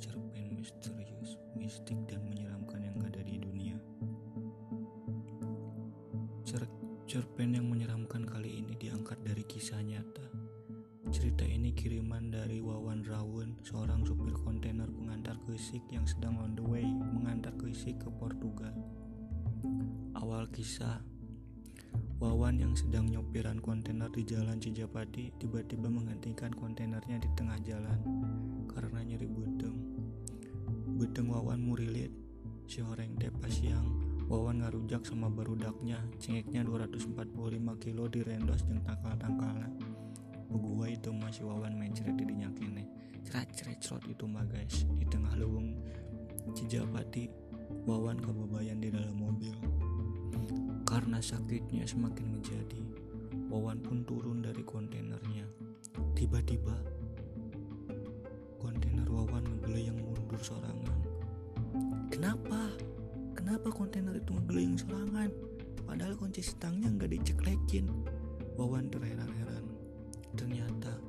cerpen misterius, mistik, dan menyeramkan yang ada di dunia. Cerpen yang menyeramkan kali ini diangkat dari kisah nyata. Cerita ini kiriman dari Wawan Rawun, seorang supir kontainer pengantar krisik yang sedang on the way mengantar krisik ke Portugal. Awal kisah, Wawan yang sedang nyopiran kontainer di jalan Cijapati tiba-tiba menghentikan kontainernya di tengah jalan karena nyeri butung. Beteng Wawan murilit, si horeng tepas siang Wawan ngarujak sama barudaknya, cengeknya 245 kilo direndos jeng tangkal-tangkalan. Gua itu masih Wawan main ceret di kene. Cerat ceret cerot itu mah guys, di tengah lubung Cijapati, Wawan kebebayan di dalam mobil. Karena sakitnya semakin menjadi, Wawan pun turun dari kontainernya. Tiba-tiba, sorangan. Kenapa? Kenapa kontainer itu ngegeling serangan? Padahal kunci stangnya nggak diceklekin. Wawan terheran-heran. Ternyata,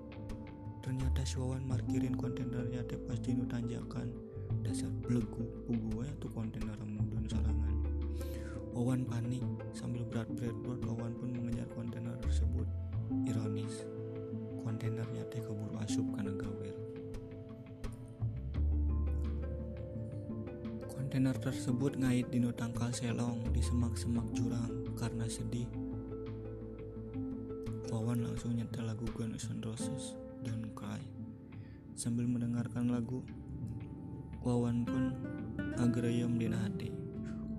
ternyata si Wawan markirin kontainernya teh pas dinu tanjakan. Dasar belegu, gue tuh kontainer mudun serangan. Wawan panik sambil berat-berat Wawan pun mengejar kontainer tersebut. Ironis, kontainernya teh keburu asup karena gawer. Kontainer tersebut ngait di tangkal selong di semak-semak jurang karena sedih. Wawan langsung nyetel lagu Guns N' Roses dan Cry. Sambil mendengarkan lagu, Wawan pun agrayam di hati.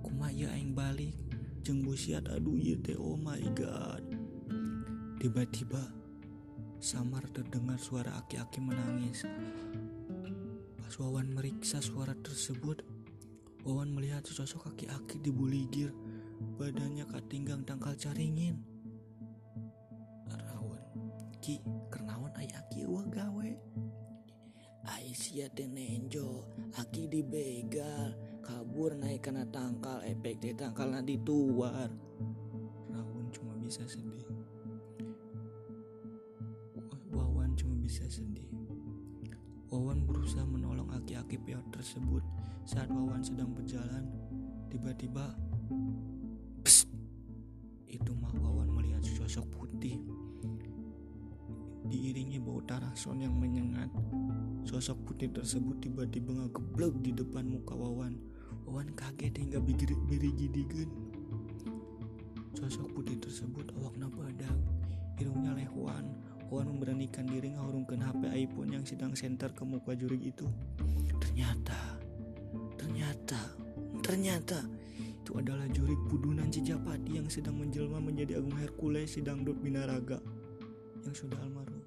Kumaya aing balik, jeng busiat aduh iya teh oh my god. Tiba-tiba samar terdengar suara aki-aki menangis. Pas Wawan meriksa suara tersebut, Wawan melihat sosok kaki-aki di buligir, badannya katinggang tangkal caringin. Rawan, ki kernawan ay aki wa gawe. Ay sia tenenjo, aki dibegal, kabur naik kena tangkal, efek di tangkal nanti tuar. Rawan cuma bisa sedih. Wawan cuma bisa sedih. Wawan berusaha menolong aki-aki peot tersebut saat Wawan sedang berjalan. Tiba-tiba, itu mah Wawan melihat sosok putih. Diiringi bau tarason yang menyengat, sosok putih tersebut tiba-tiba ngegeblek di depan muka Wawan. Wawan kaget hingga biri gidigen. Sosok putih tersebut awakna badak, hidungnya lehuan, Wan memberanikan diri ngahurungkan HP iPhone yang sedang senter ke muka jurig itu. Ternyata, ternyata, ternyata itu adalah jurig pudunan Cijapati yang sedang menjelma menjadi Agung Hercules si dangdut binaraga yang sudah almarhum.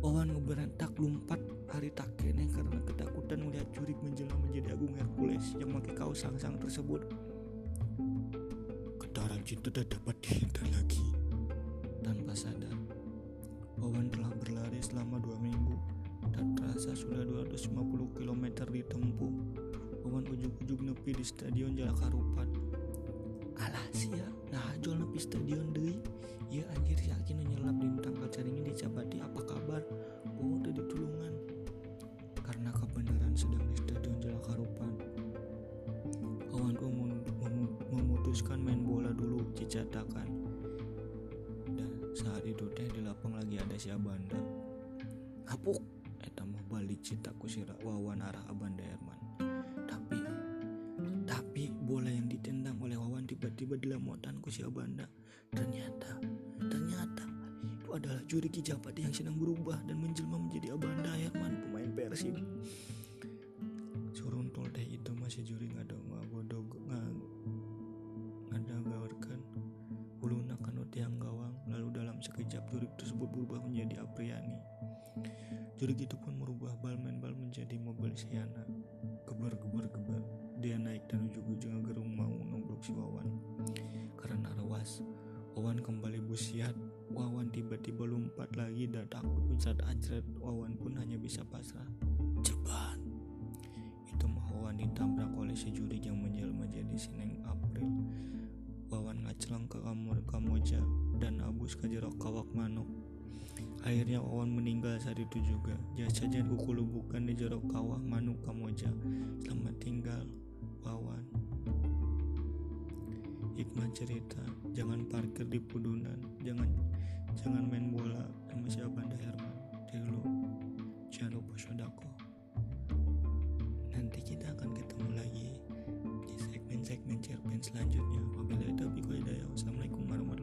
Wawan ngeberentak lompat hari takene karena ketakutan melihat jurig menjelma menjadi Agung Hercules yang pakai kaos sang-sang tersebut. Getaran cinta tidak dapat dihindar lagi selama dua minggu dan terasa sudah 250 km ditempuh. Wawan ujuk-ujuk nepi di stadion Jalak Harupat. Alah sia, nah jual nepi stadion deui. Ya anjir yakin nyelap di tanggal caringin dicabati apa kabar? Oh udah ditulungan. Karena kebenaran sedang di stadion Jalak Harupat. Kawanku memutuskan main bola dulu cicatakan saat itu teh di lapang lagi ada si Abanda hapuk eta mah balik cintaku si Wawan arah Abanda Herman tapi tapi bola yang ditendang oleh Wawan tiba-tiba ku si Abanda ternyata ternyata itu adalah juri Kijapati yang sedang berubah dan menjelma menjadi Abanda Herman pemain Persib. Suruntul teh itu masih juri ngado ngagodo ngada gawarkan uluna kanut yang gawang. Lalu dalam sekejap jurik tersebut berubah menjadi Apriani jurik itu pun merubah bal main bal menjadi mobil Siana gebar-gebar-gebar dia naik dan ujung-ujung gerung mau nomblok si Wawan. Karena rawas Wawan kembali busiat. Wawan tiba-tiba lompat lagi dan takut saat ajret Wawan pun hanya bisa pasrah. Cepat! Itu mah Wawan ditabrak oleh si jurik yang menjelma jadi Sineng April. Wawan ngacelang ke kamar Kamoja dan abus ke jerok kawak manuk. Akhirnya Wawan meninggal saat itu juga. Jasad kukulu bukan di jerok kawah manuk Kamoja. Selamat tinggal, Wawan. hikmah cerita jangan parkir di pudunan jangan jangan main bola sama si Abanda Herman dulu jangan lupa sodako nanti kita akan ketemu lagi di segmen-segmen cerpen selanjutnya wabillahi taufiq hidayah wassalamualaikum warahmatullahi